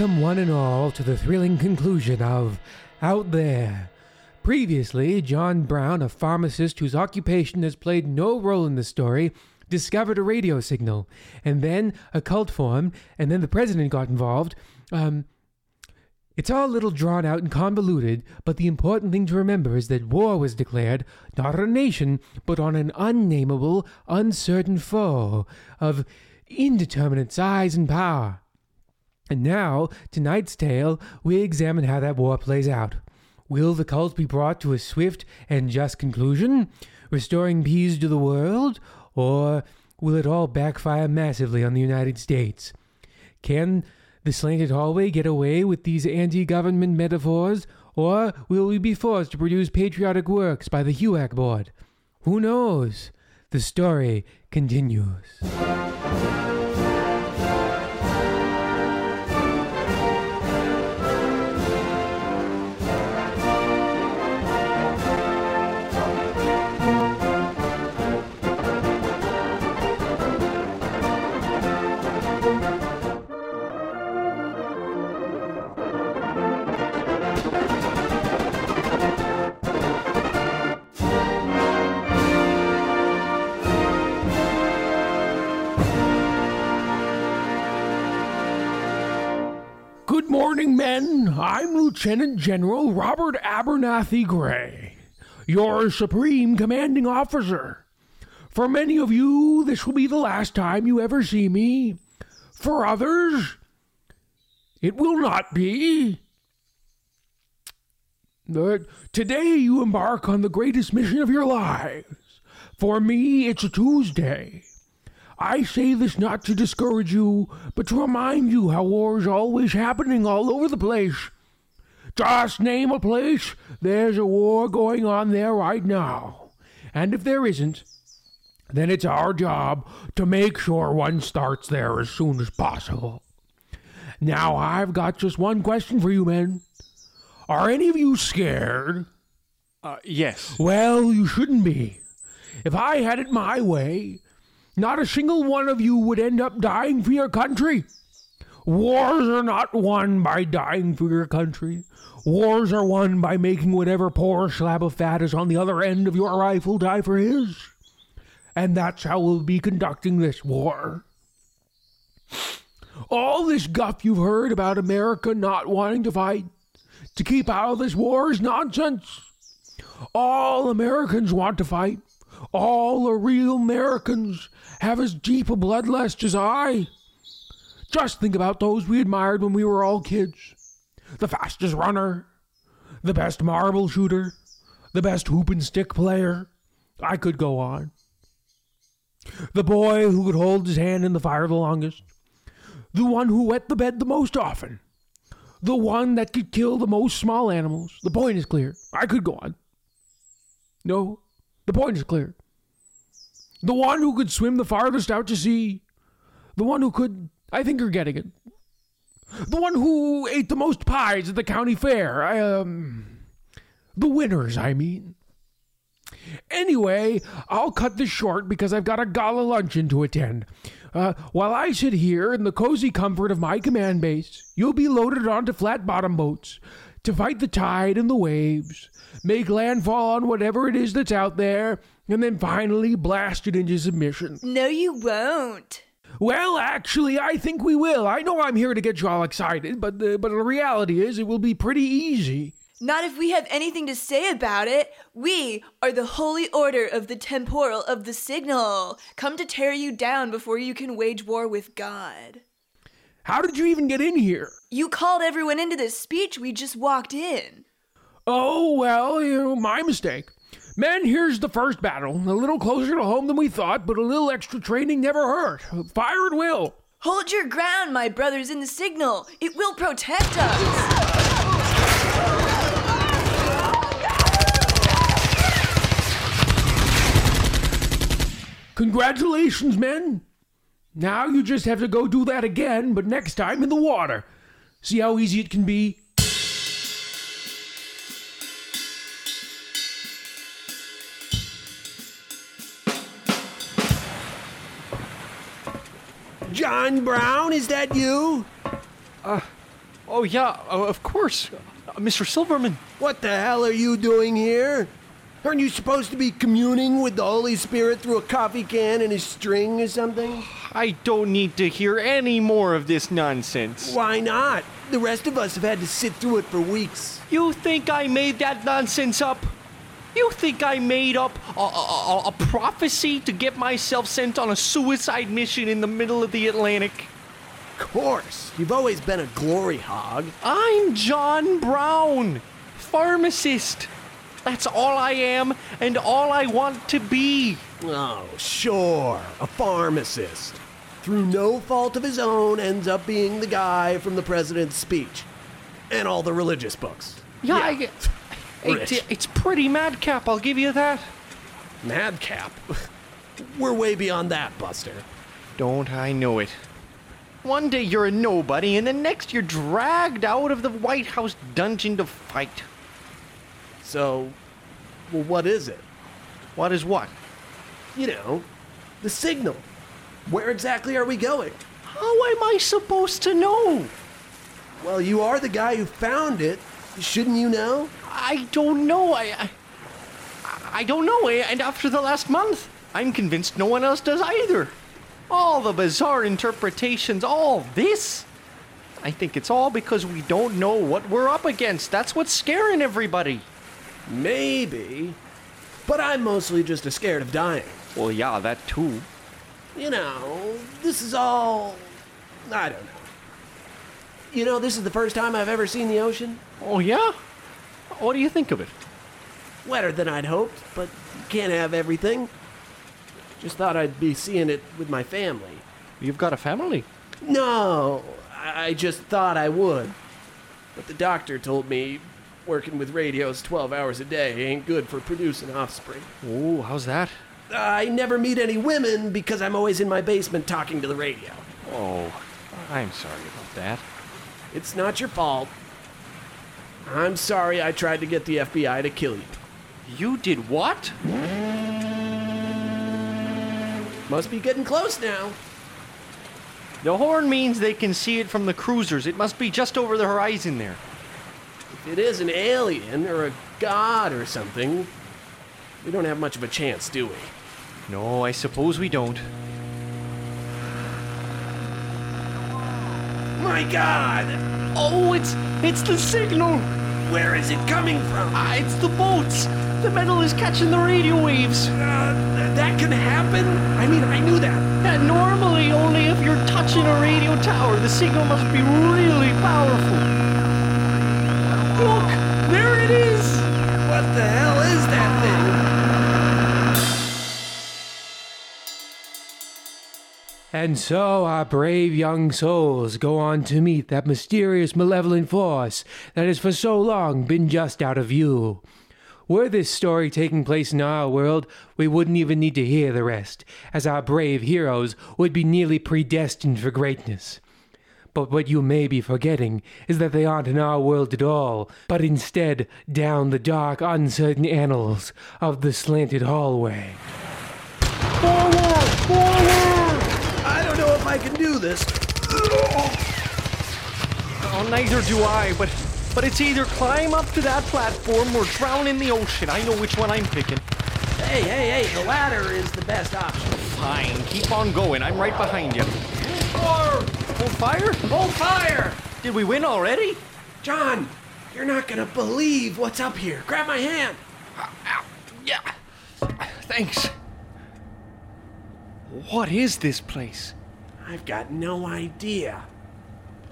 Welcome, one and all, to the thrilling conclusion of Out There. Previously, John Brown, a pharmacist whose occupation has played no role in the story, discovered a radio signal, and then a cult formed, and then the president got involved. Um, it's all a little drawn out and convoluted, but the important thing to remember is that war was declared not on a nation, but on an unnameable, uncertain foe of indeterminate size and power. And now, tonight's tale, we examine how that war plays out. Will the cult be brought to a swift and just conclusion, restoring peace to the world, or will it all backfire massively on the United States? Can the slanted hallway get away with these anti government metaphors, or will we be forced to produce patriotic works by the HUAC board? Who knows? The story continues. Lieutenant General Robert Abernathy Gray, your Supreme Commanding Officer. For many of you, this will be the last time you ever see me. For others, it will not be. But today you embark on the greatest mission of your lives. For me, it's a Tuesday. I say this not to discourage you, but to remind you how war's always happening all over the place. Just name a place, there's a war going on there right now. And if there isn't, then it's our job to make sure one starts there as soon as possible. Now, I've got just one question for you men. Are any of you scared? Uh, yes. Well, you shouldn't be. If I had it my way, not a single one of you would end up dying for your country. Wars are not won by dying for your country. Wars are won by making whatever poor slab of fat is on the other end of your rifle die for his. And that's how we'll be conducting this war. All this guff you've heard about America not wanting to fight to keep out of this war is nonsense. All Americans want to fight. All the real Americans have as deep a bloodlust as I. Just think about those we admired when we were all kids the fastest runner, the best marble shooter, the best hoop and stick player. I could go on. The boy who could hold his hand in the fire the longest, the one who wet the bed the most often, the one that could kill the most small animals. The point is clear. I could go on. No, the point is clear. The one who could swim the farthest out to sea. The one who could. I think you're getting it. The one who ate the most pies at the county fair. I, um. The winners, I mean. Anyway, I'll cut this short because I've got a gala luncheon to attend. Uh, while I sit here in the cozy comfort of my command base, you'll be loaded onto flat bottom boats to fight the tide and the waves, make landfall on whatever it is that's out there, and then finally blast it into submission. No, you won't. Well, actually, I think we will. I know I'm here to get you all excited, but the, but the reality is it will be pretty easy. Not if we have anything to say about it. We are the Holy Order of the Temporal of the Signal, come to tear you down before you can wage war with God. How did you even get in here? You called everyone into this speech, we just walked in. Oh, well, you know, my mistake. Men, here's the first battle. A little closer to home than we thought, but a little extra training never hurt. Fire at will. Hold your ground, my brothers in the signal. It will protect us. Congratulations, men. Now you just have to go do that again, but next time in the water. See how easy it can be? John Brown, is that you? Oh, yeah, uh, of course. Uh, Mr. Silverman. What the hell are you doing here? Aren't you supposed to be communing with the Holy Spirit through a coffee can and a string or something? I don't need to hear any more of this nonsense. Why not? The rest of us have had to sit through it for weeks. You think I made that nonsense up? You think I made up a, a, a, prophecy to get myself sent on a suicide mission in the middle of the Atlantic? Of course. You've always been a glory hog. I'm John Brown, pharmacist. That's all I am and all I want to be. Oh, sure. A pharmacist. Through no fault of his own, ends up being the guy from the president's speech and all the religious books. Yeah, I, It, it's pretty madcap, I'll give you that. Madcap. We're way beyond that, Buster. Don't I know it? One day you're a nobody, and the next you're dragged out of the White House dungeon to fight. So, well, what is it? What is what? You know, the signal. Where exactly are we going? How am I supposed to know? Well, you are the guy who found it. Shouldn't you know? I don't know. I, I, I don't know. And after the last month, I'm convinced no one else does either. All the bizarre interpretations, all this. I think it's all because we don't know what we're up against. That's what's scaring everybody. Maybe. But I'm mostly just scared of dying. Well, yeah, that too. You know, this is all. I don't know. You know, this is the first time I've ever seen the ocean. Oh, yeah? What do you think of it? Wetter than I'd hoped, but you can't have everything. Just thought I'd be seeing it with my family. You've got a family. No, I just thought I would. But the doctor told me working with radios 12 hours a day ain't good for producing offspring. Oh, how's that? I never meet any women because I'm always in my basement talking to the radio. Oh, I'm sorry about that. It's not your fault. I'm sorry I tried to get the FBI to kill you. You did what? Must be getting close now. The horn means they can see it from the cruisers. It must be just over the horizon there. If it is an alien or a god or something, we don't have much of a chance, do we? No, I suppose we don't. My god! Oh, it's it's the signal. Where is it coming from? Ah, it's the boats. The metal is catching the radio waves. Uh, th- that can happen? I mean, I knew that. And normally, only if you're touching a radio tower, the signal must be really powerful. Look, there it is. What the hell is that thing? And so our brave young souls go on to meet that mysterious malevolent force that has for so long been just out of view. Were this story taking place in our world, we wouldn't even need to hear the rest, as our brave heroes would be nearly predestined for greatness. But what you may be forgetting is that they aren't in our world at all, but instead down the dark, uncertain annals of the slanted hallway. I don't know if I can do this. Oh, neither do I, but but it's either climb up to that platform or drown in the ocean. I know which one I'm picking. Hey, hey, hey, the ladder is the best option. Fine, keep on going. I'm right behind you. Hold fire? Hold fire! Did we win already? John, you're not gonna believe what's up here. Grab my hand. Yeah. Thanks. What is this place? I've got no idea.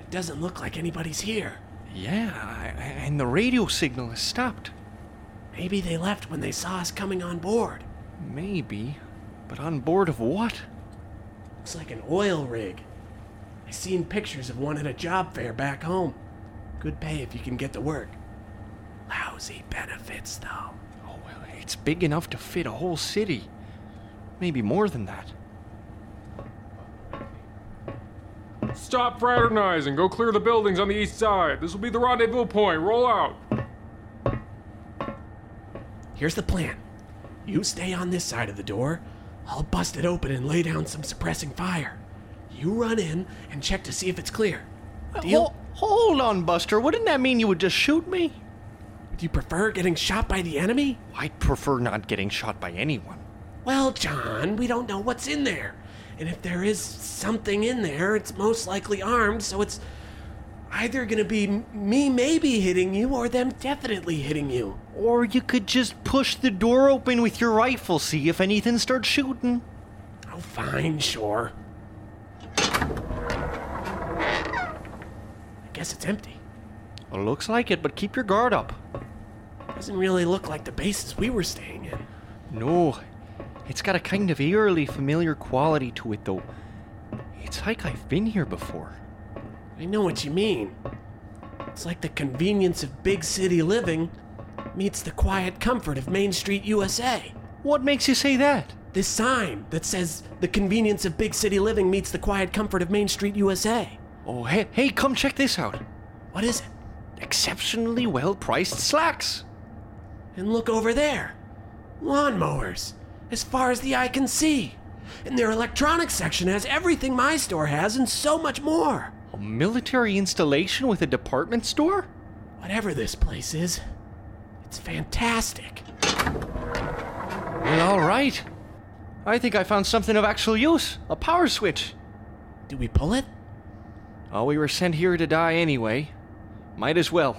It doesn't look like anybody's here. Yeah, I- and the radio signal has stopped. Maybe they left when they saw us coming on board. Maybe, but on board of what? Looks like an oil rig. I seen pictures of one at a job fair back home. Good pay if you can get to work. Lousy benefits, though. Oh, well, it's big enough to fit a whole city. Maybe more than that. Stop fraternizing. Go clear the buildings on the east side. This will be the rendezvous point. Roll out. Here's the plan. You stay on this side of the door. I'll bust it open and lay down some suppressing fire. You run in and check to see if it's clear. Deal? Hold, Hold on, Buster. Wouldn't that mean you would just shoot me? Do you prefer getting shot by the enemy? I'd prefer not getting shot by anyone. Well, John, we don't know what's in there. And if there is something in there, it's most likely armed, so it's either gonna be me maybe hitting you or them definitely hitting you. Or you could just push the door open with your rifle, see if anything starts shooting. Oh, fine, sure. I guess it's empty. Well, looks like it, but keep your guard up. Doesn't really look like the bases we were staying in. No, it's got a kind of eerily familiar quality to it, though. It's like I've been here before. I know what you mean. It's like the convenience of big city living meets the quiet comfort of Main Street USA. What makes you say that? This sign that says the convenience of big city living meets the quiet comfort of Main Street USA. Oh, hey, hey, come check this out. What is it? Exceptionally well priced slacks. And look over there. Lawnmowers, as far as the eye can see. And their electronics section has everything my store has and so much more. A military installation with a department store? Whatever this place is, it's fantastic. Well, all right. I think I found something of actual use a power switch. Do we pull it? Oh, we were sent here to die anyway. Might as well.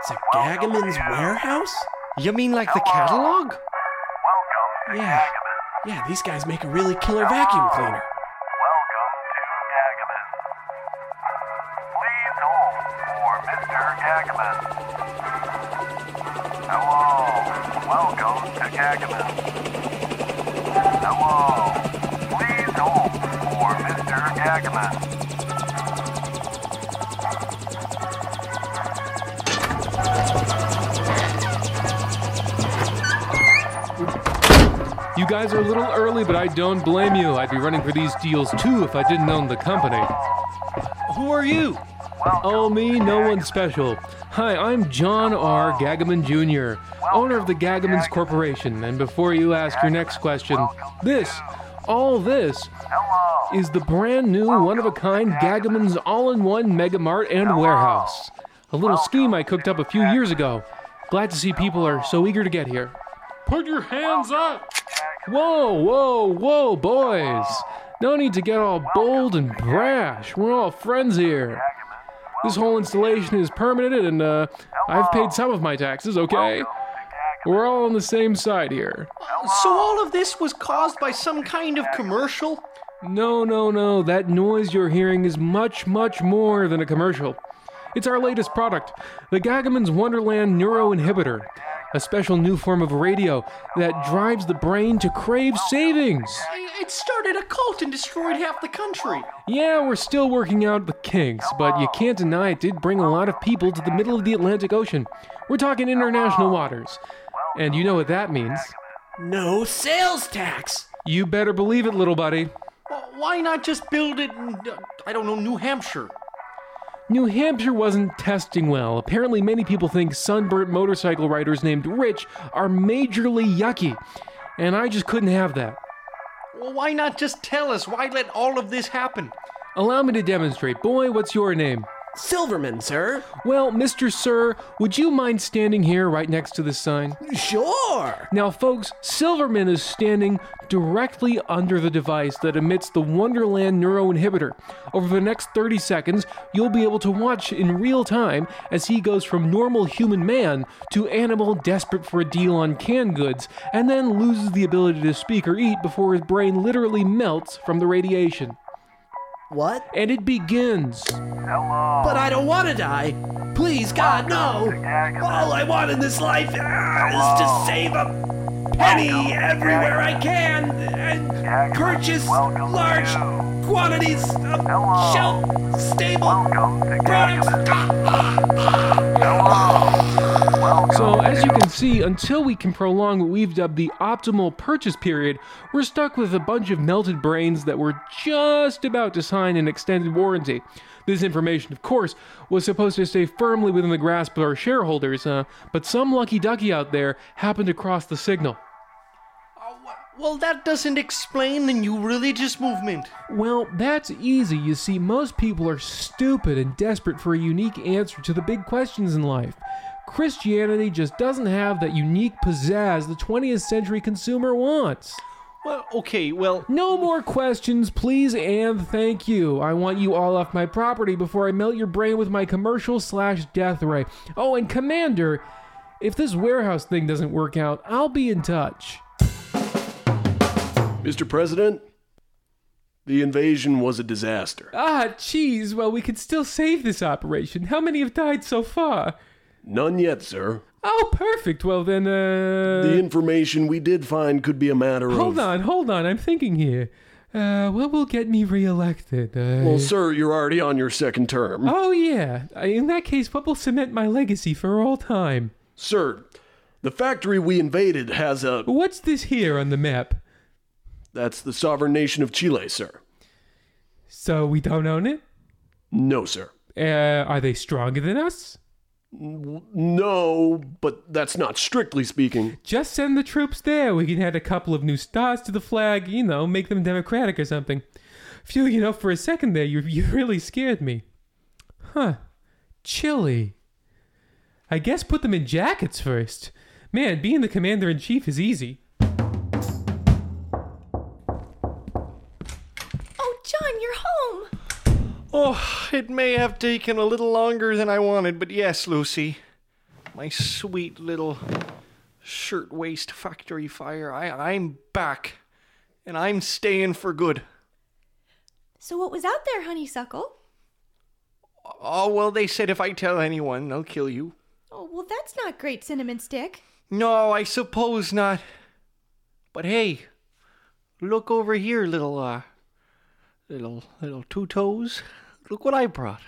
It's a Gagaman's warehouse? You mean like the catalog? Welcome Yeah. Yeah, these guys make a really killer vacuum cleaner. Welcome to Gagaman. Please hold for Mr. Gagaman. Hello. Welcome to Gagaman. Hello. Please hold for Mr. Gagaman. Guys are a little early, but I don't blame you. I'd be running for these deals too if I didn't own the company. Who are you? Oh, me, no one special. Hi, I'm John R. Gagaman Jr., owner of the Gagamans Corporation. And before you ask your next question, this, all this, is the brand new, one of a kind Gagamans all in one Mega Mart and warehouse. A little scheme I cooked up a few years ago. Glad to see people are so eager to get here. Put your hands up! Whoa, whoa, whoa, boys! No need to get all bold and brash. We're all friends here. This whole installation is permanent, and uh, I've paid some of my taxes, okay? We're all on the same side here. So all of this was caused by some kind of commercial? No, no, no. That noise you're hearing is much, much more than a commercial. It's our latest product, the Gagaman's Wonderland Neuro Inhibitor, a special new form of radio that drives the brain to crave savings. It started a cult and destroyed half the country. Yeah, we're still working out the kinks, but you can't deny it did bring a lot of people to the middle of the Atlantic Ocean. We're talking international waters. And you know what that means. No sales tax! You better believe it, little buddy. Well, Why not just build it in, uh, I don't know, New Hampshire? New Hampshire wasn't testing well. Apparently, many people think sunburnt motorcycle riders named Rich are majorly yucky. And I just couldn't have that. Well, why not just tell us? Why let all of this happen? Allow me to demonstrate. Boy, what's your name? Silverman, sir. Well, Mr. Sir, would you mind standing here right next to this sign? Sure. Now, folks, Silverman is standing directly under the device that emits the Wonderland neuroinhibitor. Over the next 30 seconds, you'll be able to watch in real time as he goes from normal human man to animal desperate for a deal on canned goods, and then loses the ability to speak or eat before his brain literally melts from the radiation. What? And it begins. But I don't want to die. Please, God, no. All I want in this life is to save a penny everywhere I can and purchase large quantities of shelf stable Welcome to products. So, as you can see, until we can prolong what we've dubbed the optimal purchase period, we're stuck with a bunch of melted brains that were just about to sign an extended warranty. This information, of course, was supposed to stay firmly within the grasp of our shareholders, uh, but some lucky ducky out there happened to cross the signal. Well, that doesn't explain the new religious movement. Well, that's easy. You see, most people are stupid and desperate for a unique answer to the big questions in life. Christianity just doesn't have that unique pizzazz the 20th century consumer wants. Well, okay, well, No more questions, please, and thank you. I want you all off my property before I melt your brain with my commercial slash death ray. Oh, and Commander, if this warehouse thing doesn't work out, I'll be in touch. Mr. President, the invasion was a disaster. Ah, geez, well, we could still save this operation. How many have died so far? None yet, sir. Oh, perfect. Well, then, uh. The information we did find could be a matter of. Hold on, hold on. I'm thinking here. Uh, what will get me reelected? Uh, Well, sir, you're already on your second term. oh, yeah. In that case, what will cement my legacy for all time? Sir, the factory we invaded has a. What's this here on the map? That's the sovereign nation of Chile, sir. So we don't own it? No, sir. Uh, are they stronger than us? No, but that's not strictly speaking. Just send the troops there. We can add a couple of new stars to the flag, you know, make them democratic or something. Phew, you know, for a second there, you, you really scared me. Huh. Chilly. I guess put them in jackets first. Man, being the commander in chief is easy. Oh, it may have taken a little longer than I wanted, but yes, Lucy. My sweet little shirtwaist factory fire. I, I'm back. And I'm staying for good. So, what was out there, honeysuckle? Oh, well, they said if I tell anyone, they'll kill you. Oh, well, that's not great, Cinnamon Stick. No, I suppose not. But hey, look over here, little, uh, little, little two toes. Look what I brought.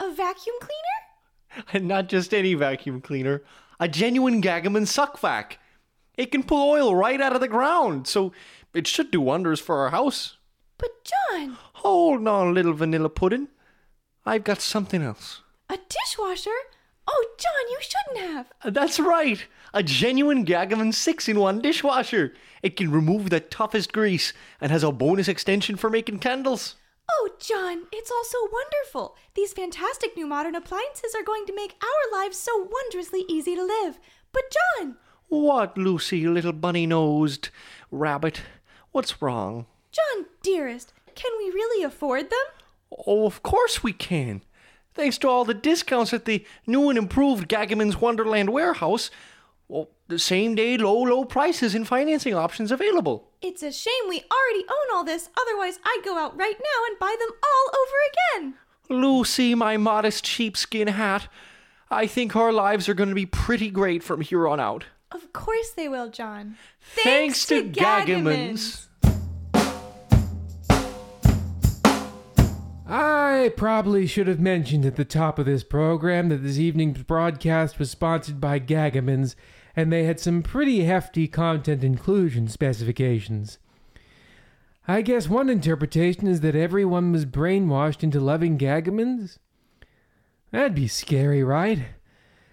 A vacuum cleaner? And not just any vacuum cleaner, a genuine Gagaman suck vac. It can pull oil right out of the ground, so it should do wonders for our house. But, John, Hold on, little vanilla pudding. I've got something else. a dishwasher? Oh, John, you shouldn't have. Uh, That's right, a genuine Gagaman 6 in 1 dishwasher. It can remove the toughest grease and has a bonus extension for making candles. Oh, John, it's all so wonderful. These fantastic new modern appliances are going to make our lives so wondrously easy to live. But, John, What, Lucy, little bunny nosed rabbit? What's wrong? John, dearest, can we really afford them? Oh, of course we can. Thanks to all the discounts at the new and improved Gagaman's Wonderland warehouse. Well, the same day low, low prices and financing options available. It's a shame we already own all this, otherwise, I'd go out right now and buy them all over again. Lucy, my modest sheepskin hat. I think our lives are going to be pretty great from here on out. Of course they will, John. Thanks, to Gagamans. I probably should have mentioned at the top of this program that this evening's broadcast was sponsored by Gagamans, and they had some pretty hefty content inclusion specifications. I guess one interpretation is that everyone was brainwashed into loving Gagamans? That'd be scary, right?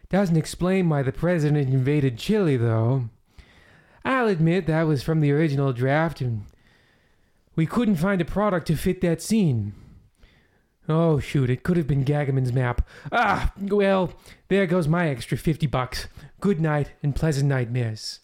Doesn't explain why the president invaded Chile, though. I'll admit that was from the original draft, and we couldn't find a product to fit that scene. Oh, shoot, it could have been Gagaman's map. Ah, well, there goes my extra 50 bucks. Good night and pleasant nightmares.